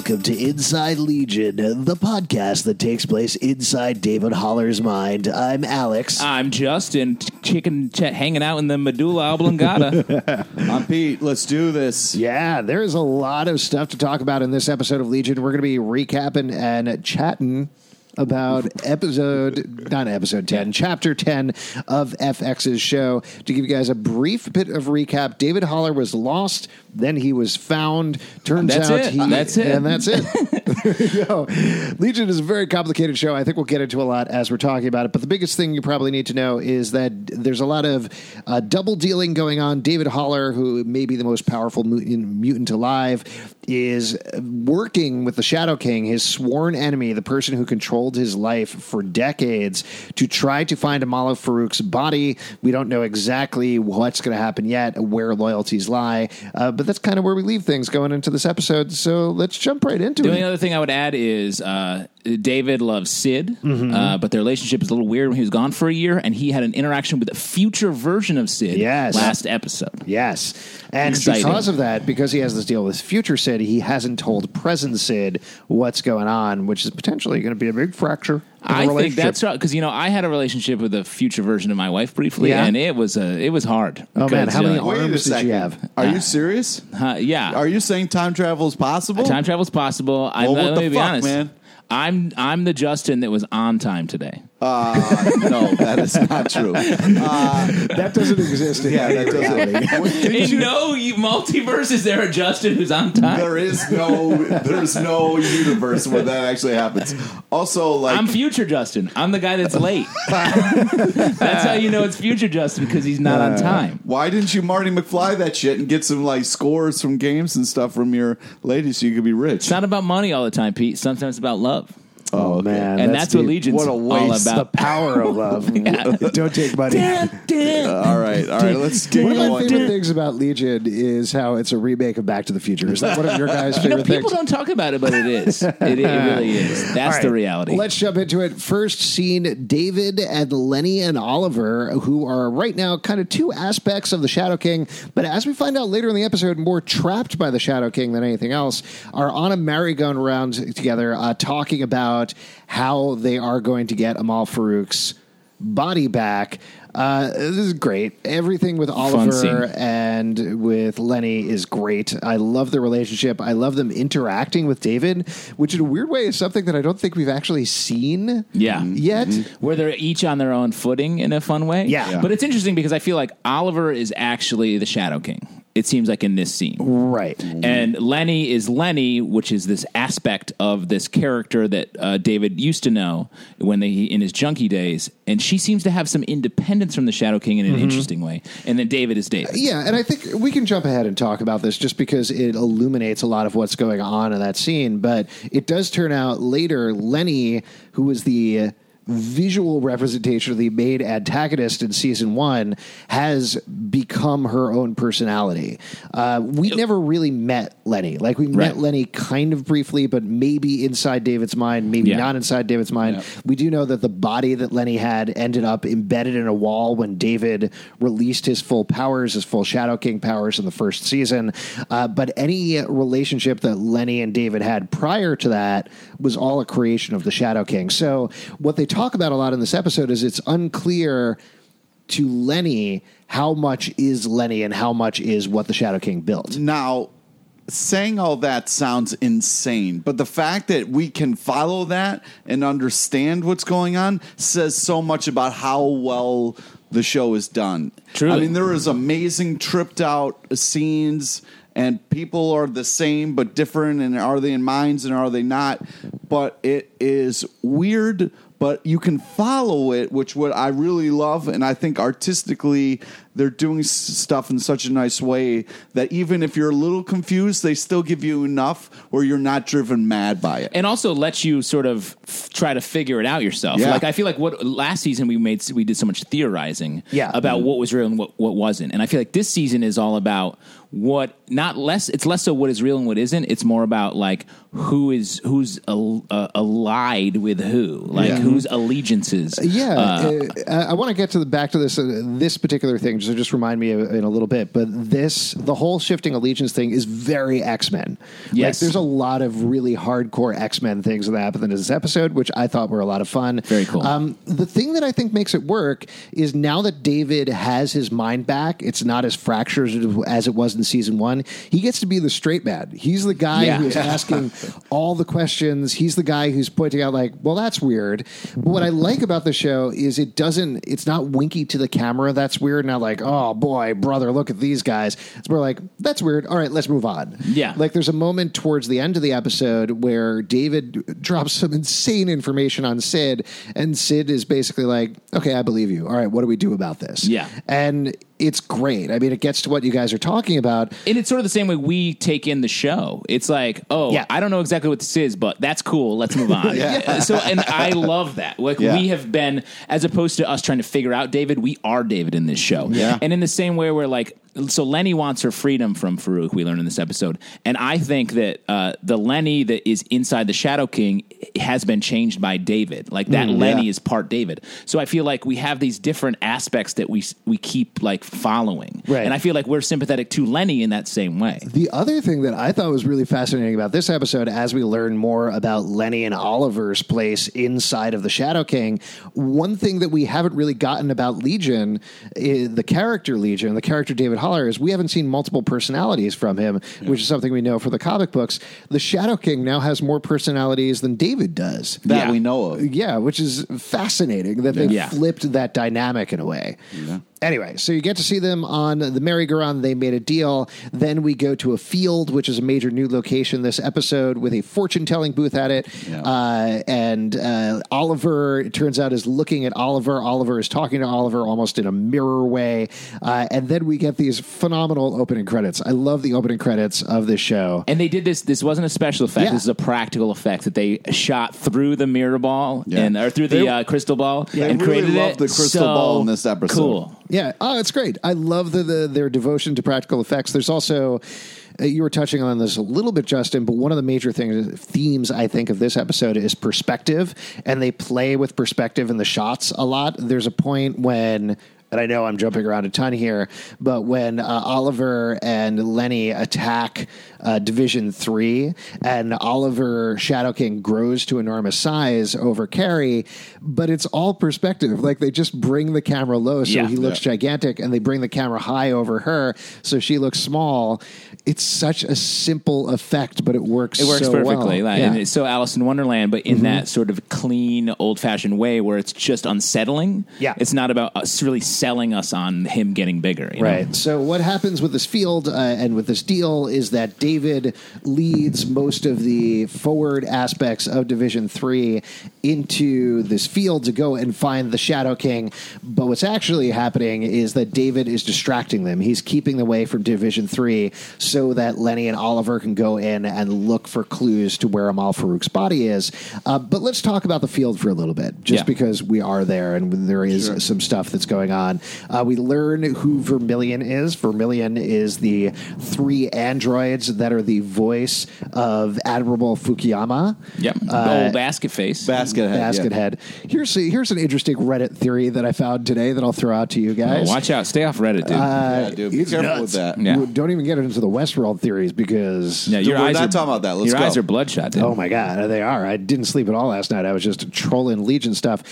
Welcome to Inside Legion, the podcast that takes place inside David Haller's mind. I'm Alex. I'm Justin, chicken ch- hanging out in the medulla oblongata. I'm Pete. Let's do this. yeah, there's a lot of stuff to talk about in this episode of Legion. We're going to be recapping and chatting about episode, not episode 10, chapter 10 of FX's show. To give you guys a brief bit of recap, David Haller was lost, then he was found. Turns That's out it. he. That's it. And that's it. there you go. Legion is a very complicated show. I think we'll get into a lot as we're talking about it. But the biggest thing you probably need to know is that there's a lot of uh, double dealing going on. David Haller, who may be the most powerful mutant, mutant alive, is working with the Shadow King, his sworn enemy, the person who controlled his life for decades, to try to find Amala Farouk's body. We don't know exactly what's going to happen yet, where loyalties lie, uh, but that's kind of where we leave things going into this episode. So let's jump right into the it. The only other thing I would add is uh, David loves Sid, Mm-hmm. uh, but their relationship is a little weird when he was gone for a year, and he had an interaction with a future version of Sid Yes. last episode. Yes. And Exciting. because of that, because he has this deal with future Sid, he hasn't told present Sid what's going on, which is potentially going to be a big fracture. I think that's right because you know I had a relationship with a future version of my wife briefly, Yeah? and it was uh, it was hard. Oh, man, how many uh, arms did you have? Are you serious? uh, yeah, Are you saying time travel is possible? time travel is possible. I, Well, what let the me be fuck, honest, man? I'm I'm the Justin that was on time today. Uh, no, that is not true. that doesn't exist in Yeah, any that doesn't. reality. Didn't In you- no multiverse is there a Justin who's on time? there is no, there's no universe where that actually happens. Also, like, I'm future Justin. I'm the guy that's late. that's how you know it's future Justin because he's not on time. why didn't you Marty McFly that shit and get some like scores from games and stuff from your lady so you could be rich? It's not about money all the time, Pete. Sometimes it's about love. Oh, man. And that's what deep. Legion's What a all waste. The power of love. Don't take money. all right, all right, let's get One of my going. favorite things about Legion is how it's a remake of Back to the Future. Is that one of your guys' You favorite know, people things? don't talk about it, but it is. It, it really is. That's All the reality. Let's jump into it. First scene David and Lenny and Oliver, who are right now kind of two aspects of the Shadow King, but as we find out later in the episode, more trapped by the Shadow King than anything else, are on a merry-go-round together uh, talking about how they are going to get Amal Farouk's body back. Uh, this is great. Everything with Oliver and with Lenny is great. I love the relationship. I love them interacting with David, which in a weird way is something that I don't think we've actually seen Yeah. yet. where they're each on their own footing in a fun way. Yeah. Yeah. But it's interesting because I feel like Oliver is actually the Shadow King. It seems like in this scene. Right. And Lenny is Lenny, which is this aspect of this character that uh, David used to know when they in his junkie days, and she seems to have some independence from the Shadow King in an interesting way. And then David is David. Yeah, and I think we can jump ahead and talk about this just because it illuminates a lot of what's going on in that scene. But it does turn out later, Lenny, who was the visual representation of the main antagonist in season one, has become her own personality. Uh, we never really met Lenny. Like, we met Right. Lenny kind of briefly, but maybe inside David's mind, maybe Yeah. not inside David's mind. We do know that the body that Lenny had ended up embedded in a wall when David released his full powers, his full Shadow King powers in the first season. Uh, but any relationship that Lenny and David had prior to that was all a creation of the Shadow King. So what they talk about a lot in this episode is it's unclear to Lenny how much is Lenny and how much is what the Shadow King built. Now, saying all that sounds insane, but the fact that we can follow that and understand what's going on says so much about how well the show is done. Truly. I mean, there is amazing tripped out scenes. And people are the same but different, and are they in minds and are they not? But it is weird, but you can follow it, which what I really love, and I think artistically they're doing stuff in such a nice way that even if you're a little confused, they still give you enough where you're not driven mad by it. and also lets you sort of f- try to figure it out yourself. Yeah. Like I feel like what last season we made we did so much theorizing Yeah. about what was real and what, what wasn't. And I feel like this season is all about what not less it's less so what is real and what isn't. It's more about like who is who's al- uh, allied with who. Like Yeah. whose allegiances. Yeah, uh, uh, I want to get to the back to this uh, this particular thing. So just remind me in a little bit. But this, the whole shifting allegiance thing, is very X Men. Like, Yes. there's a lot of really hardcore X Men things that happen in this episode, which I thought were a lot of fun. Very cool. Um, the thing that I think makes it work is now that David has his mind back, it's not as fractured as it was in season one. He gets to be the straight man. He's the guy Yeah. who's asking all the questions. He's the guy who's pointing out, like, well, that's weird. But what I like about the show is it doesn't, it's not winky to the camera. That's weird. Not like, oh boy, brother, look at these guys. It's more like, that's weird. All right, let's move on. Yeah. Like there's a moment towards the end of the episode where David drops some insane information on Sid, and Sid is basically like, okay, I believe you. All right, what do we do about this? Yeah. And it's great. I mean, it gets to what you guys are talking about. And it's sort of the same way we take in the show. It's like, oh, Yeah. I don't know exactly what this is, but that's cool. Let's move on. Yeah. So, and I love that. Like Yeah. we have been, as opposed to us trying to figure out David, we are David in this show. Yeah. And in the same way, we're like, so Lenny wants her freedom from Farouk. We learn in this episode, and I think that uh, the Lenny that is inside the Shadow King has been changed by David. Like that Lenny yeah. is part David. So I feel like we have these different aspects that we we keep like following. Right. And I feel like we're sympathetic to Lenny in that same way. The other thing that I thought was really fascinating about this episode, as we learn more about Lenny and Oliver's place inside of the Shadow King, one thing that we haven't really gotten about Legion, eh, the character Legion, the character David Haller, is we haven't seen multiple personalities from him, which is something we know for the comic books. The Shadow King now has more personalities than David does. that Yeah. we know of. Yeah, which is fascinating that they Yeah. flipped that dynamic in a way. Anyway, so you get to see them on the merry-go-round. They made a deal. Then we go to a field, which is a major new location this episode, with a fortune-telling booth at it. Yeah. Uh, and uh, Oliver, it turns out, is looking at Oliver. Oliver is talking to Oliver almost in a mirror way. Uh, and then we get these phenomenal opening credits. I love the opening credits of this show. And they did this. This wasn't a special effect. Yeah. This is a practical effect that they shot through the mirror ball Yeah. and or through the They- uh, crystal ball They and really created loved it. the crystal So ball in this episode. Cool. Yeah, oh, it's great. I love the, the their devotion to practical effects. There's also uh, you were touching on this a little bit, Justin, but one of the major things themes I think of this episode is perspective, and they play with perspective in the shots a lot. There's a point when. And I know I'm jumping around a ton here, but when uh, Oliver and Lenny attack uh, Division Three, and Oliver Shadow King grows to enormous size over Carrie, but it's all perspective. Like they just bring the camera low, so Yeah. he looks Yeah. gigantic, and they bring the camera high over her, so she looks small. It's such a simple effect, but it works. It works so perfectly. Well. Like, Yeah. Mm-hmm. and it's so Alice in Wonderland, but in that sort of clean, old fashioned way where it's just unsettling. Yeah. It's not about us really selling us on him getting bigger. you know? Right. So what happens with this field uh, and with this deal is that David leads most of the forward aspects of Division Three into this field to go and find the Shadow King. But what's actually happening is that David is distracting them. He's keeping them away from Division Three so that Lenny and Oliver can go in and look for clues to where Amal Farouk's body is. Uh, but let's talk about the field for a little bit, just Yeah. because we are there and there is some stuff that's going on. Uh, we learn who Vermilion is. Vermilion is the three androids that are the voice of Admiral Fukuyama. Yep. The Uh, old basket face. Basket head. Basket yeah. head. Here's here's an interesting Reddit theory that I found today that I'll throw out to you Oh, guys. watch out. Stay off Reddit, dude. Yeah, dude. Be careful nuts. with that. Yeah. Don't even get into the Westworld theories because yeah, your we're eyes not are, talking about that. Let's your go. eyes are bloodshot, dude. Oh my god, they are. I didn't sleep at all last night. I was just trolling Legion stuff.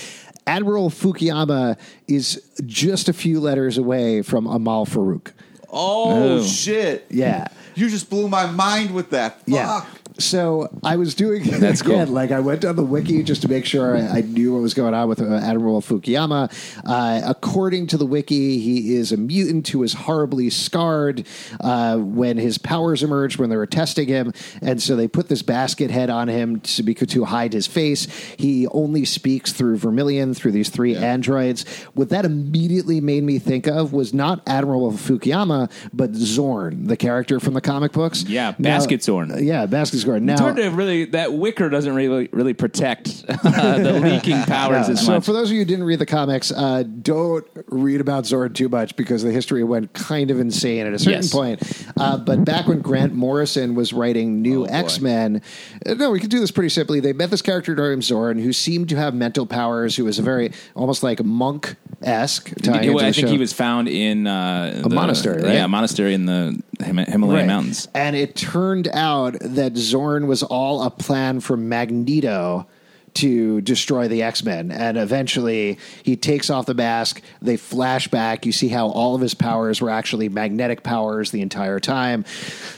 Admiral Fukuyama is just a few letters away from Amal Farouk. Oh, Oh. shit. Yeah. You just blew my mind with that. Fuck. Yeah. So I was doing That's again, cool. like I went on the wiki just to make sure I, I knew what was going on with uh, Admiral Fukuyama. Uh, according to the wiki, he is a mutant who is horribly scarred uh, when his powers emerged when they were testing him, and so they put this basket head on him to be to hide his face. He only speaks through Vermilion through these three androids. What that immediately made me think of was not Admiral Fukuyama, but Xorn, the character from the comic books. Yeah, Now- Basket Xorn. yeah, Basket Gordon. Now, It's hard to really that wicker doesn't really really protect uh, the leaking powers Yeah, as so much. for those of you who didn't read the comics, uh, don't read about Xorn too much because the history went kind of insane at a certain Yes. point. Uh, but back when Grant Morrison was writing New boy. X Men, uh, no, we could do this pretty simply. They met this character named Xorn who seemed to have mental powers, who was a very almost like monk esque. I think he was found in uh, a monastery, right? Yeah, a monastery in the Him- Himalayan Right. mountains. And it turned out that Xorn was all a plan for Magneto to destroy the X Men. And eventually he takes off the mask. They flash back. You see how all of his powers were actually magnetic powers the entire time.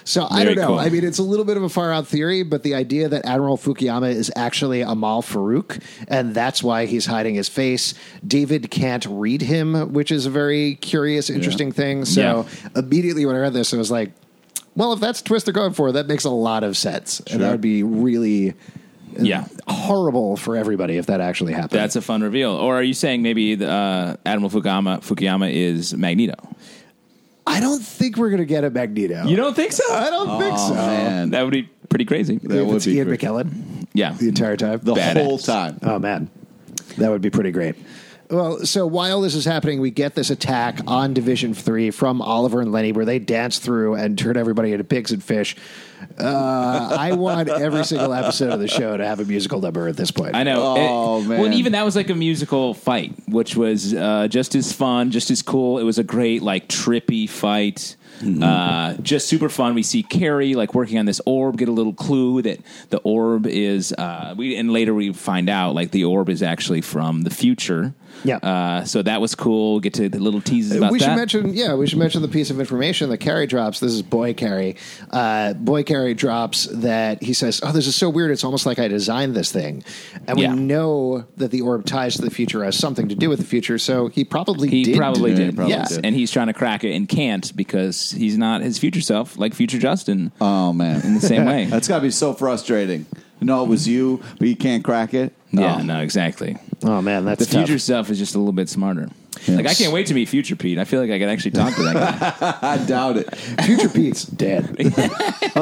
So I don't know. cool. I mean, it's a little bit of a far out theory, but the idea that Admiral Fukuyama is actually Amal Farouk, and that's why he's hiding his face. David can't read him, which is a very curious, interesting thing. So immediately when I read this, I was like, well, if that's the twist they're going for, that makes a lot of sense. And that Sure. would be really Yeah. horrible for everybody if that actually happened. That's a fun reveal. Or are you saying maybe the, uh, Admiral Fukuyama, Fukuyama is Magneto? I don't think we're going to get a Magneto. You don't think so? I don't think Oh, so. man. That would be pretty crazy. That If would it's be Ian great. McKellen Yeah. the entire time. the Badass. whole time. Oh man, that would be pretty great. Well, so while this is happening, we get this attack on Division Three from Oliver and Lenny, where they dance through and turn everybody into pigs and fish. Uh, I want every single episode of the show to have a musical number at this point. I know. Oh, It- man. Well, and even that was like a musical fight, which was uh, just as fun, just as cool. It was a great, like, trippy fight. Mm-hmm. Uh, just super fun. We see Carrie like working on this orb, get a little clue that the orb is. Uh, we and later we find out like the orb is actually from the future. Yeah. Uh, so that was cool. Get to the little teases about we should that. mention, yeah, we should mention the piece of information that Carrie drops. This is Boy Carrie. Uh, Boy Carrie drops that he says, "Oh, this is so weird. It's almost like I designed this thing," and Yeah. we know that the orb ties to the future has something to do with the future. So he probably He did. probably did. probably yes. did. And he's trying to crack it and can't because he's not his future self, like future Justin, Oh man, in the same way. That's got to be so frustrating. No, it was you, but you can't crack it. yeah, Oh. no, exactly. Oh man, that's The tough. future self is just a little bit smarter. Like I can't wait to meet Future Pete. I feel like I could actually talk to that guy. I doubt it. Future Pete's dead.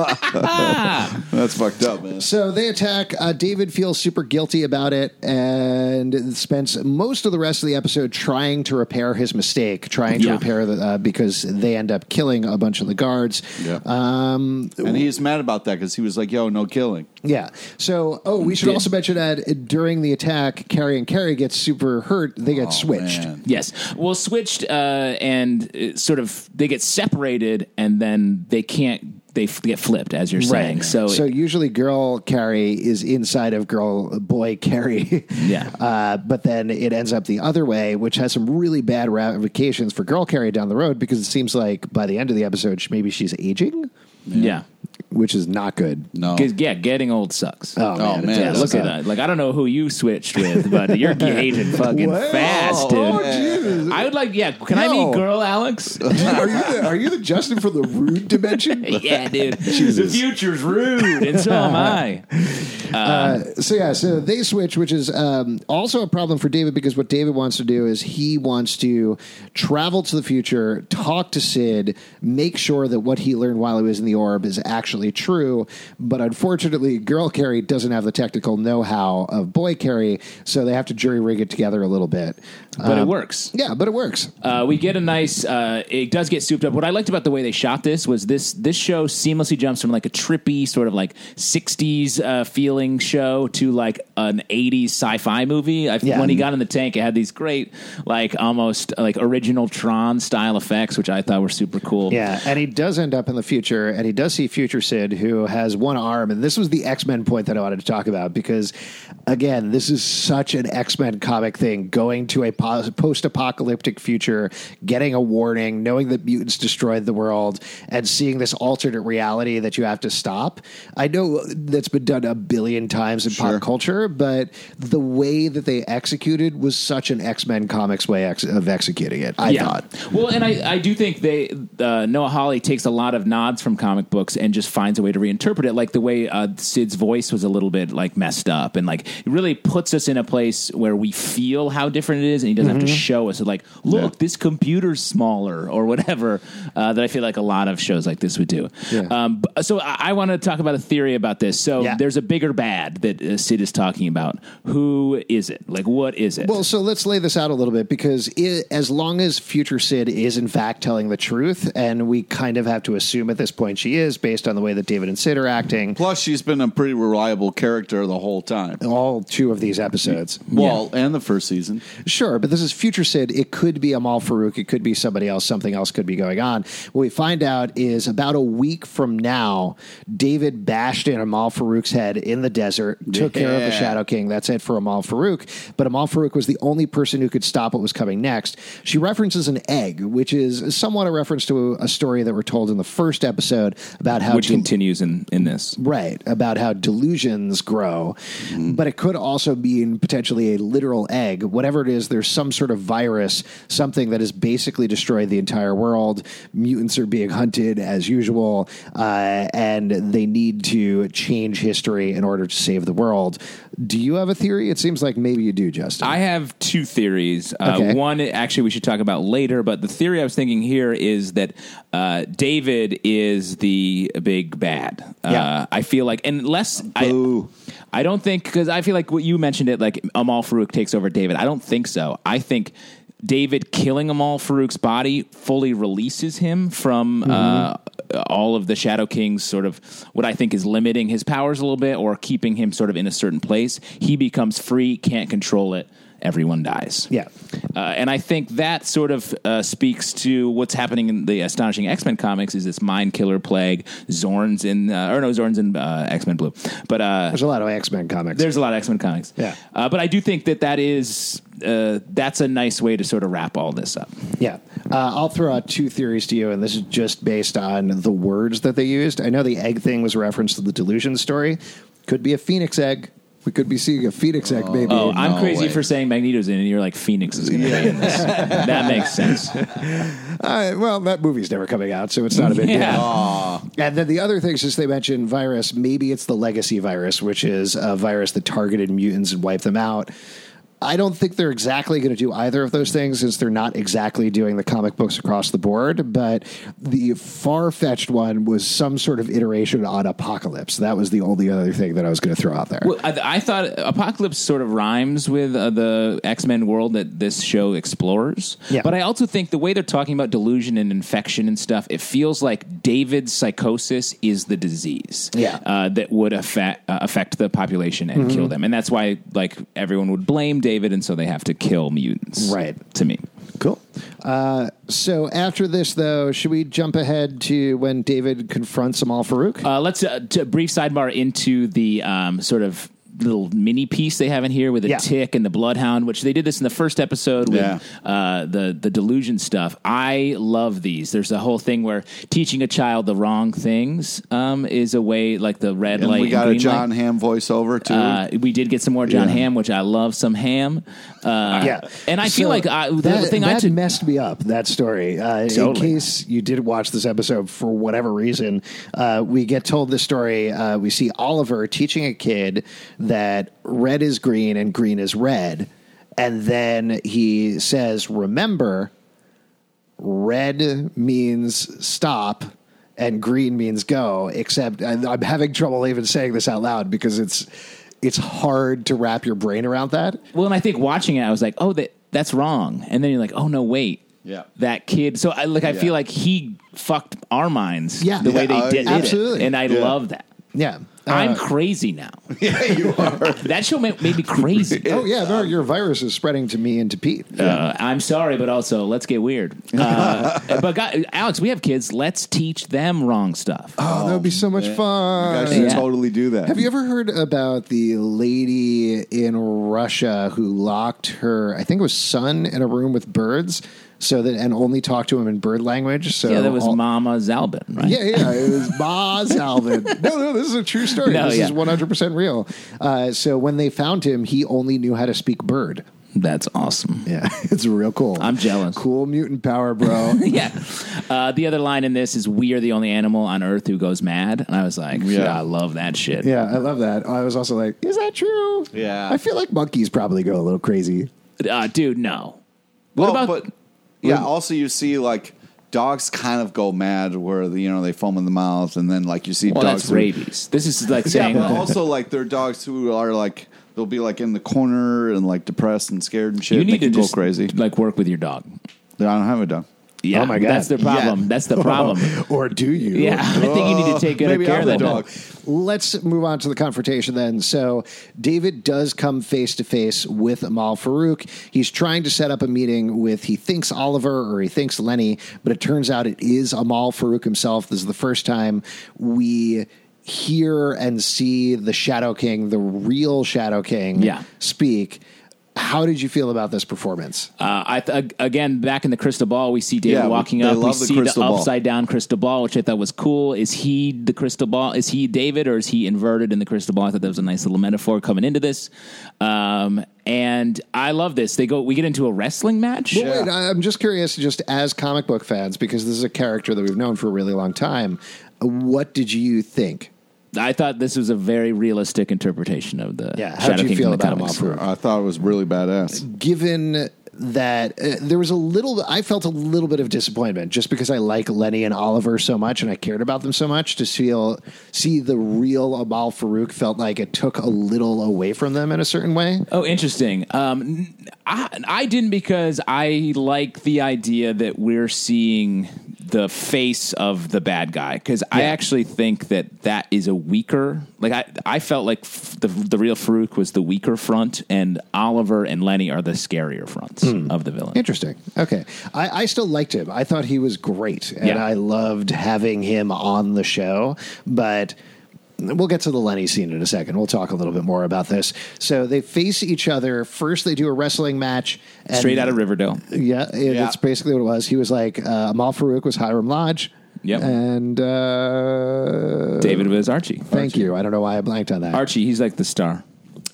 That's fucked up, man. So they attack. Uh, David feels super guilty about it and spends most of the rest of the episode trying to repair his mistake, trying to Yeah. repair the uh, because they end up killing a bunch of the guards. Yeah. Um, And he's mad about that because he was like, "Yo, no killing." yeah. So, oh, we should Did- also mention that during the attack, Carrie and Carrie get super hurt. They get Oh, switched. man. Yes, well, switched uh, and sort of they get separated, and then they can't. They f- get flipped, as you're saying. So, so usually, girl Carrie is inside of girl boy Carrie. Yeah. Uh, but then it ends up the other way, which has some really bad ramifications for girl Carrie down the road because it seems like by the end of the episode, maybe she's aging, yeah. Which is not good. No. 'Cause, yeah, getting old sucks. Oh, man, oh, it man, yeah, does look at that. Like, I don't know who you switched with, but you're aging fucking What? fast, oh, dude. Oh, Jesus. I would like, yeah. Can I Yo. meet girl Alex? are you the, are you the Justin from the rude dimension? yeah, dude. The future's rude, and so am I. Uh, so yeah, so they switch, which is um, also a problem for David because what David wants to do is he wants to travel to the future, talk to Sid, make sure that what he learned while he was in the orb is actually true. But unfortunately, Girl Carrie doesn't have the technical know-how of Boy Carrie, so they have to jury rig it together a little bit. But it Um, works. Yeah, but it works. Uh, we get a nice. Uh, it does get souped up. What I liked about the way they shot this was this. This show seamlessly jumps from like a trippy sort of like '60s uh, feeling show to like an '80s sci-fi movie. I, Yeah. When he got in the tank, it had these great like almost like original Tron style effects, which I thought were super cool. Yeah, and he does end up in the future, and he does see Future Sid, who has one arm. And this was the X Men point that I wanted to talk about because, again, this is such an X Men comic thing going to a post apocalyptic future, getting a warning, knowing that mutants destroyed the world, and seeing this alternate reality that you have to stop. I know that's been done a billion billion times in Sure. pop culture, but the way that they executed was such an X Men comics way ex- of executing it. I thought. Well, and I, I do think they uh, Noah Hawley takes a lot of nods from comic books and just finds a way to reinterpret it, like the way uh, Sid's voice was a little bit like messed up, and like it really puts us in a place where we feel how different it is, and he doesn't have to show us like, look, this computer's smaller or whatever. Uh, that I feel like a lot of shows like this would do. Yeah. Um, so I, I want to talk about a theory about this. So Yeah. there's a bigger bad that uh, Sid is talking about. Who is it? Like, what is it? Well, so let's lay this out a little bit because i as long as future Sid is in fact telling the truth, and we kind of have to assume at this point she is based on the way that David and Sid are acting, Plus, she's been a pretty reliable character the whole time. all two of these episodes. Well, and the first season. Sure, but this is future Sid. It could be Amal Farouk. It could be somebody else. Something else could be going on. What we find out is about a week from now, David bashed in Amal Farouk's head in the desert, took care of the Shadow King. That's it for Amal Farouk. But Amal Farouk was the only person who could stop what was coming next. She references an egg, which is somewhat a reference to a, story that we're told in the first episode about how which to- continues in in this. Right, about how delusions grow. But it could also mean potentially a literal egg. Whatever it is, there's some sort of virus, something that has basically destroyed the entire world. Mutants are being hunted as usual, uh, and they need to change history in order to save the world. Do you have a theory? It seems like maybe you do, Justin. I have two theories. Uh, Okay. One, actually, we should talk about later, but the theory I was thinking here is that uh, David is the big bad. Yeah. Uh, I feel like, unless I, Boo. I don't think because I feel like what you mentioned it, like Amal Farouk takes over David. I don't think so. I think. David killing Amal Farouk's body fully releases him from uh, all of the Shadow King's sort of what I think is limiting his powers a little bit or keeping him sort of in a certain place. He becomes free, can't control it. Everyone dies. Yeah. Uh, and I think that sort of uh, speaks to what's happening in the astonishing X Men comics. Is this mind killer plague? Xorn's in, uh, or no, Xorn's in uh, X Men Blue, but uh, There's a lot of X Men comics. there's a lot of X Men comics. Yeah. uh, but I do think that that is uh, that's a nice way to sort of wrap all this up. Yeah. Uh, I'll throw out two theories to you, and this is just based on the words that they used. I know the egg thing was a reference to the delusion story. Could be a phoenix egg. We could be seeing a phoenix egg, maybe. Oh, I'm no crazy way. for saying Magneto's in, it, and you're like Phoenix is going to be in this. that makes sense. Uh, well, that movie's never coming out, so it's not a big Yeah. deal. And then the other thing, since they mentioned virus, maybe it's the legacy virus, which is a virus that targeted mutants and wiped them out. I don't think they're exactly going to do either of those things since they're not exactly doing the comic books across the board. But the far fetched one was some sort of iteration on Apocalypse. That was the only other thing that I was going to throw out there. Well, I, I thought Apocalypse sort of rhymes with uh, the X Men world that this show explores. Yeah. But I also think the way they're talking about delusion and infection and stuff, it feels like David's psychosis is the disease. Yeah. Uh, that would affect uh, affect the population and kill them, and that's why like everyone would blame David, and so they have to kill mutants. Right. To me. Cool. Uh, so after this, though, should we jump ahead to when David confronts Amal Farouk? Uh, let's uh, t- brief sidebar into the um, sort of little mini piece they have in here with the Yeah. tick and the bloodhound, which they did this in the first episode with Yeah. uh, the the delusion stuff. I love these. There's a whole thing where teaching a child the wrong things um, is a way, like the red And light. we got and a Jon light. Hamm voiceover too. Uh, we did get some more Jon Yeah. Hamm, which I love some ham. Uh, yeah, and I feel like I, the that, thing I that took- messed me up. That story. Uh, In case you didn't watch this episode for whatever reason, uh, we get told this story. Uh, we see Oliver teaching a kid that red is green and green is red, and then he says, "Remember, red means stop." And green means go. Except I'm having trouble even saying this out loud because it's it's hard to wrap your brain around that. Well, and I think watching it, I was like, oh, that that's wrong. And then you're like, oh no, wait. Yeah. That kid. So I like I Yeah. feel like he fucked our minds. Yeah. The way they Yeah, uh, did, did absolutely. it. And I Yeah. love that. Yeah, I'm Uh, crazy now. yeah, you are. That show made, made me crazy. Oh yeah, no, your virus is spreading to me and to Pete. Uh, I'm sorry, but also let's get weird. Uh, but God, Alex, we have kids. Let's teach them wrong stuff. Oh, that would be so much You fun. guys should Yeah. totally do that. Have you ever heard about the lady in Russia who locked her, I think it was son, in a room with birds, so that and only talk to him in bird language? So yeah, that was all- Mama Zalbin, right? Yeah, yeah, it was Ma Alvin. no, no, this is a true story. story. No, this yeah. is 100% real. Uh, so when they found him, he only knew how to speak bird. That's awesome. Yeah, it's real cool. I'm jealous. Cool mutant power, bro. yeah. Uh, the other line in this is "We are the only animal on Earth who goes mad," and I was like, "Yeah, Yeah. I love that shit." yeah, I love that. I was also like, is that true? Yeah. I feel like monkeys probably go a little crazy. Uh, dude, no. What Well, about? But yeah, also you see like dogs kind of go mad where you know they foam in the mouth, and then like you see well, dogs. that's who- rabies. This is like Yeah, saying, but also like there are dogs who are like they'll be like in the corner and like depressed and scared and shit. you They need to go crazy. like work with your dog. I don't have a dog. Yeah, Oh my God. that's the problem. Yeah. That's the problem. or do you? yeah, I think you need to oh, take better Maybe care I'm of the that dog. dog. Let's move on to the confrontation then. So, David does come face to face with Amal Farouk. He's trying to set up a meeting with, he thinks Oliver or he thinks Lenny, but it turns out it is Amal Farouk himself. This is the first time we hear and see the Shadow King, the real Shadow King, Yeah. speak. How did you feel about this performance? Uh, I th- again back in the crystal ball, we see David Yeah, walking up. We the see the upside down crystal ball, which I thought was cool. Is he the crystal ball? Is he David, or is he inverted in the crystal ball? I thought that was a nice little metaphor coming into this. Um, and I love this. They go. We get into a wrestling match. Well, wait, I'm just curious, just as comic book fans, because this is a character that we've known for a really long time. What did you think? I thought this was a very realistic interpretation of the Yeah, how'd Shadow you King feel about comics. Amal Farouk? I thought it was really badass. given that uh, there was a little i felt a little bit of disappointment just because i like lenny and oliver so much and i cared about them so much to feel see the real amal farouk felt like it took a little away from them in a certain way Oh, interesting. Um, n- I, I didn't because I like the idea that we're seeing the face of the bad guy because I actually think that that is a weaker. Like I, I felt like f- the the real Farouk was the weaker front, and Oliver and Lenny are the scarier fronts hmm. of the villain. Interesting. Okay. I, I still liked him. I thought he was great. And Yeah. I loved having him on the show. But we'll get to the Lenny scene in a second. We'll talk a little bit more about this. So they face each other. First, they do a wrestling match. And Straight out of Riverdale. Yeah, it, Yeah. that's basically what it was. He was like, uh, Amal Farouk was Hiram Lodge. Yep. And uh, David was Archie. Thank you. I don't know why I blanked on that. Archie, he's like the star.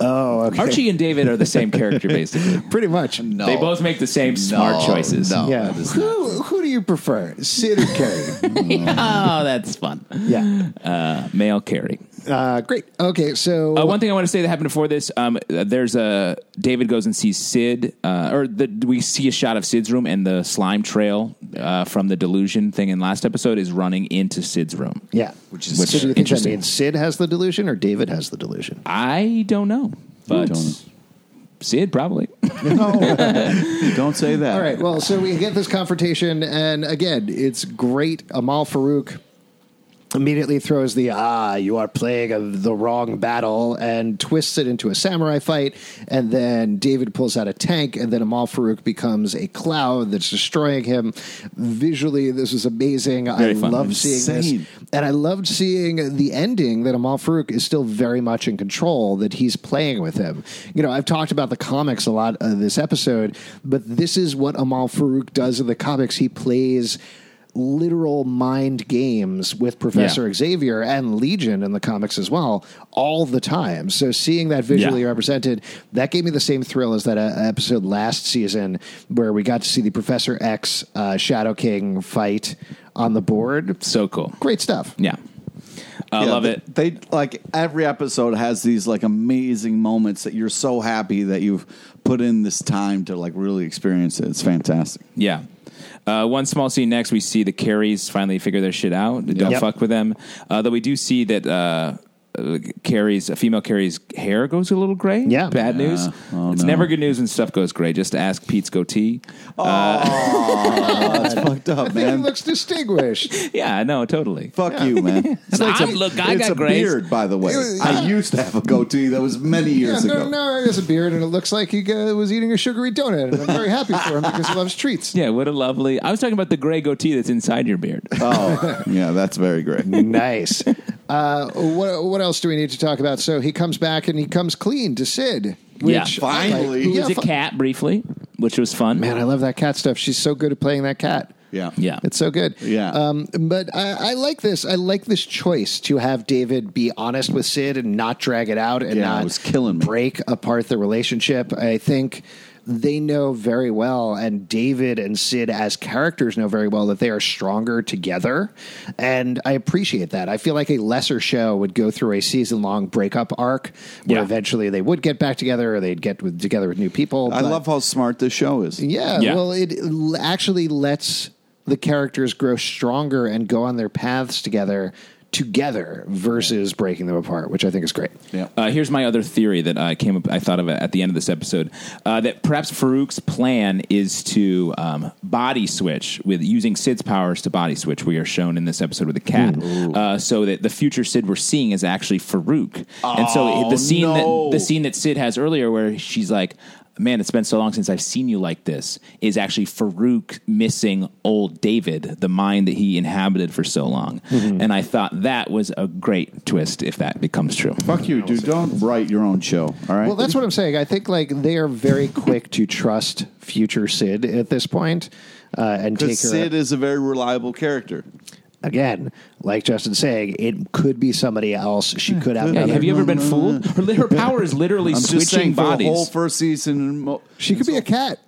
oh, okay. Archie and David are the same character, basically. Pretty much. No. They both make the same smart No, choices. no. Yeah. Who, who do you prefer, Sid or Carrie? oh, that's fun. yeah. Uh, male Carrie. Uh, great. Okay, so Uh, one thing I want to say that happened before this, um, there's a David goes and sees Sid, uh, or the, we see a shot of Sid's room, and the slime trail uh, from the delusion thing in last episode is running into Sid's room. yeah, Which is so do you think that interesting. means Sid has the delusion or David has the delusion? I don't know, but don't know. Sid probably. Don't say that. All right. Well, so we get this confrontation, and again, it's great. Amal Farouk immediately throws the ah, you are playing a, the wrong battle, and twists it into a samurai fight. And then David pulls out a tank, and then Amal Farouk becomes a cloud that's destroying him. Visually, this is amazing. Very I fun. love seeing this. And I loved seeing the ending that Amal Farouk is still very much in control, that he's playing with him. You know, I've talked about the comics a lot of this episode, but this is what Amal Farouk does in the comics. He plays literal mind games with Professor Yeah. Xavier and Legion in the comics as well all the time. So seeing that visually Yeah. represented, that gave me the same thrill as that uh, episode last season where we got to see the Professor X uh, Shadow King fight on the board. so cool. Great stuff. Yeah, I Yeah, love they, it. They like every episode has these like amazing moments that you're so happy that you've put in this time to like really experience it. It's fantastic. Yeah. Uh, one small scene next, we see the Carries finally figure their shit out. Don't Yep. fuck with them. Uh, though we do see that uh, uh, Carrie's, a female Carrie's hair goes a little gray. Yeah. Bad Yeah. news. Oh, it's no. never good news when stuff goes gray. Just ask Pete's goatee. Oh, that's fucked I up, think he man. looks distinguished. Yeah, no, totally. Fuck you, man. It's I'm- look, I it's got a grays. beard, by the way. Was- I used to have a goatee. That was many yeah, years no, ago. no, he has a beard, and it looks like he uh, was eating a sugary donut. And I'm very happy for him because he loves treats. Yeah, what a lovely. I was talking about the gray goatee that's inside your beard. Oh, yeah, that's very gray. nice. Uh, what, what else do we need to talk about? So he comes back and he comes clean to Sid. Yeah, finally. I like. Who Yeah, was a fi- cat briefly, which was fun. Man, I love that cat stuff. She's so good at playing that cat. Yeah. Yeah. It's so good. Yeah. Um, but I, I like this. I like this choice to have David be honest with Sid and not drag it out and Yeah, not it was killing me. break apart the relationship. I think they know very well, and David and Sid as characters know very well that they are stronger together. And I appreciate that. I feel like a lesser show would go through a season long breakup arc where Yeah. eventually they would get back together or they'd get with, together with new people. I but- love how smart this show is. yeah, Yeah. well, it actually lets the characters grow stronger and go on their paths together together versus breaking them apart, which I think is great. Yeah. Uh, here's my other theory that I came up. I thought of at the end of this episode uh, that perhaps Farouk's plan is to um, body switch with using Sid's powers to body switch. We are shown in this episode with the cat, uh, so that the future Sid we're seeing is actually Farouk. and so Oh, the scene no. that the scene that Sid has earlier, where she's like. Man, it's been so long since I've seen you like this. Is actually Farouk missing old David, the mind that he inhabited for so long, and I thought that was a great twist if that becomes true. Fuck you, dude. Don't write your own show. All right. Well, that's what I'm saying. I think like they are very quick to trust future Sid at this point, uh, and take her because Sid is a very reliable character. Again. Like Justin's saying, it could be somebody else. She could have Yeah, another. have you ever been fooled? Her, her power is literally I'm switching just saying, for the bodies. whole first season, mo- She could be a cat.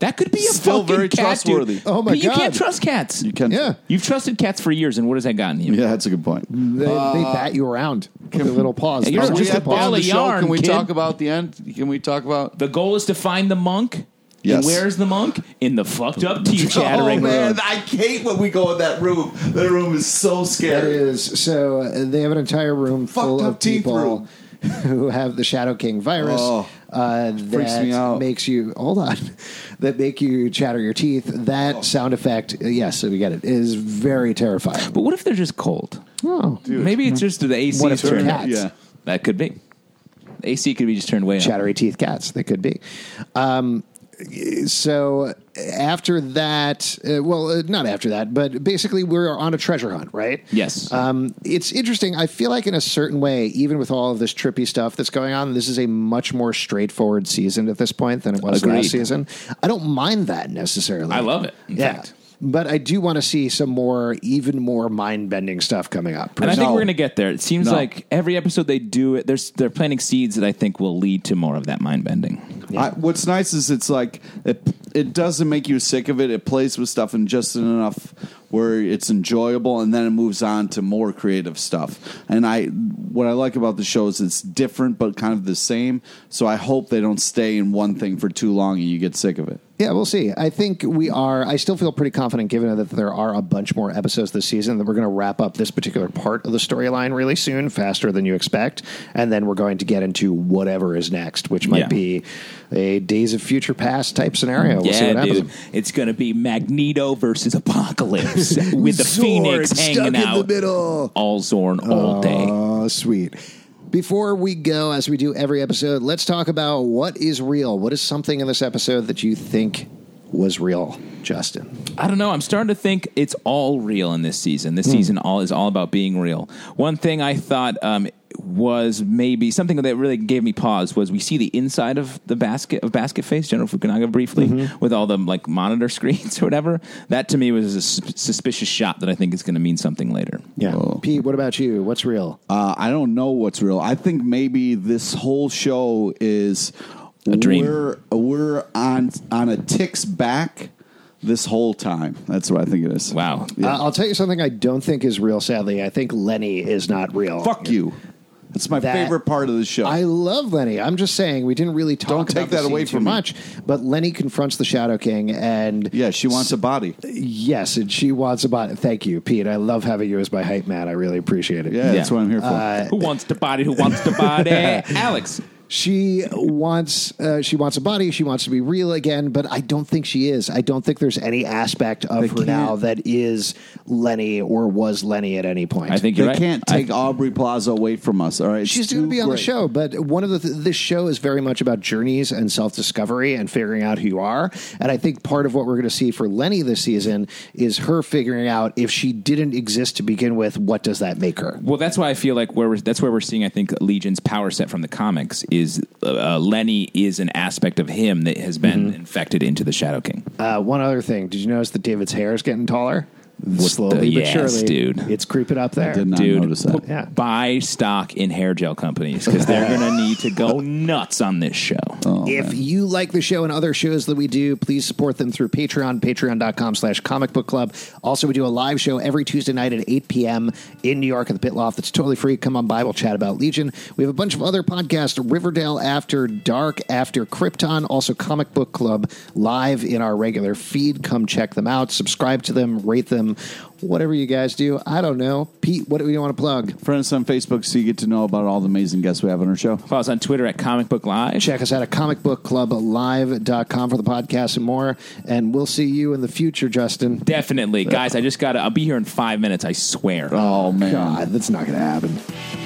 that could be a Still fucking very cat, dude. trustworthy. Oh, my god. You can't trust cats. you can. Yeah. You've trusted cats for years, and what has that gotten you? yeah, that's a good point. They, they uh, bat you around with their little paws. Yeah, you're Those Are are just a at the end ball of of show? yarn, Can we kid. talk about the end? Can we talk about? The goal is to find the monk. Yes. And where's the monk? In the fucked up teeth chattering room. I hate when we go in that room. That room is so scary. is so. uh, They have an entire room full Fucked of teeth people room. who have the Shadow King virus. Oh, uh, that me out. makes you hold on. That make you chatter your teeth. That Oh. sound effect, uh, yes, we get it, is very terrifying. But what if they're just cold? Oh, Maybe it's just the AC What if they're turned. cats? Yeah. That could be. The AC could be just turned way up. chattery teeth cats. They could be. Um, so after that, uh, well, uh, not after that, but basically we're on a treasure hunt, right? Yes. Um, it's interesting. I feel like in a certain way, even with all of this trippy stuff that's going on, this is a much more straightforward season at this point than it was Agreed. last season. I don't mind that necessarily. I love it. In yeah. fact. But I do want to see some more, even more mind bending stuff coming up. And I think No. we're going to get there. It seems No. like every episode they do it. There's they're planting seeds that I think will lead to more of that mind bending. I, what's nice is it's like it, it doesn't make you sick of it. It plays with stuff and just enough where it's enjoyable, and then it moves on to more creative stuff. And I, what I like about the show is it's different but kind of the same. So I hope they don't stay in one thing for too long and you get sick of it. Yeah, we'll see. I think we are. I still feel pretty confident, given that there are a bunch more episodes this season, that we're going to wrap up this particular part of the storyline really soon, faster than you expect, and then we're going to get into whatever is next, which might Yeah. be a Days of Future Past type scenario. We'll see yeah, what dude. happens. It's going to be Magneto versus Apocalypse with the Xorn Phoenix stuck hanging in the middle. all Xorn all day. Oh, sweet. Before we go, as we do every episode, let's talk about what is real. What is something in this episode that you think was real, Justin? I don't know. I'm starting to think it's all real in this season. This season all is all about being real. One thing I thought um, was maybe something that really gave me pause was we see the inside of the basket of Basket Face, General Fukunaga, briefly with all the like monitor screens or whatever. That to me was a sus- suspicious shot that I think is going to mean something later. Yeah. Pete, what about you? What's real? Uh, I don't know what's real. I think maybe this whole show is A dream. We're we're on on a tick's back this whole time. That's what I think it is. Wow. Yeah. Uh, I'll tell you something I don't think is real, sadly. I think Lenny is not real. Fuck you. It's my That- favorite part of the show. I love Lenny. I'm just saying we didn't really talk Don't about take the that away scene too from me. much. But Lenny confronts the Shadow King, and yeah, she wants a body. yes, and she wants a body. Thank you, Pete. I love having you as my hype man. I really appreciate it. Yeah, that's what I'm here for. Uh, Who wants to body? Who wants to body? Alex. She wants uh, she wants a body. She wants to be real again, but I don't think she is. I don't think there's any aspect of They her now can't- that is Lenny or was Lenny at any point. I think they you're right. can't I- take Aubrey Plaza away from us. All right, She's going to be on the show, but one of the th- this show is very much about journeys and self discovery and figuring out who you are. And I think part of what we're going to see for Lenny this season is her figuring out if she didn't exist to begin with, what does that make her? Well, that's why I feel like where we're, that's where we're seeing. I think Legion's power set from the comics is is uh, Lenny is an aspect of him that has been Mm-hmm. infected into the Shadow King. Uh, one other thing. Did you notice that David's hair is getting taller? Slowly the- but yes, surely. dude. It's creeping up there. Did not Dude, notice that. Yeah. buy stock in hair gel companies because they're going to need to go nuts on this show. Oh, if man. you like the show and other shows that we do, please support them through Patreon, patreon.com slash comic book club. Also, we do a live show every Tuesday night at 8 p.m. in New York at the Pit Loft. That's totally free. Come on by. We'll chat about Legion. We have a bunch of other podcasts Riverdale After Dark, After Krypton, also Comic Book Club live in our regular feed. Come check them out. Subscribe to them, rate them, whatever you guys do. I don't know. Pete, what do you want to plug? Friend us on Facebook so you get to know about all the amazing guests we have on our show. Follow us on Twitter at Comic Book Live. Check us out at comicbookclublive.com for the podcast and more. And we'll see you in the future, Justin. Definitely, guys. I just got to. I'll be here in five minutes. I swear. Oh, man. God, that's not going to happen.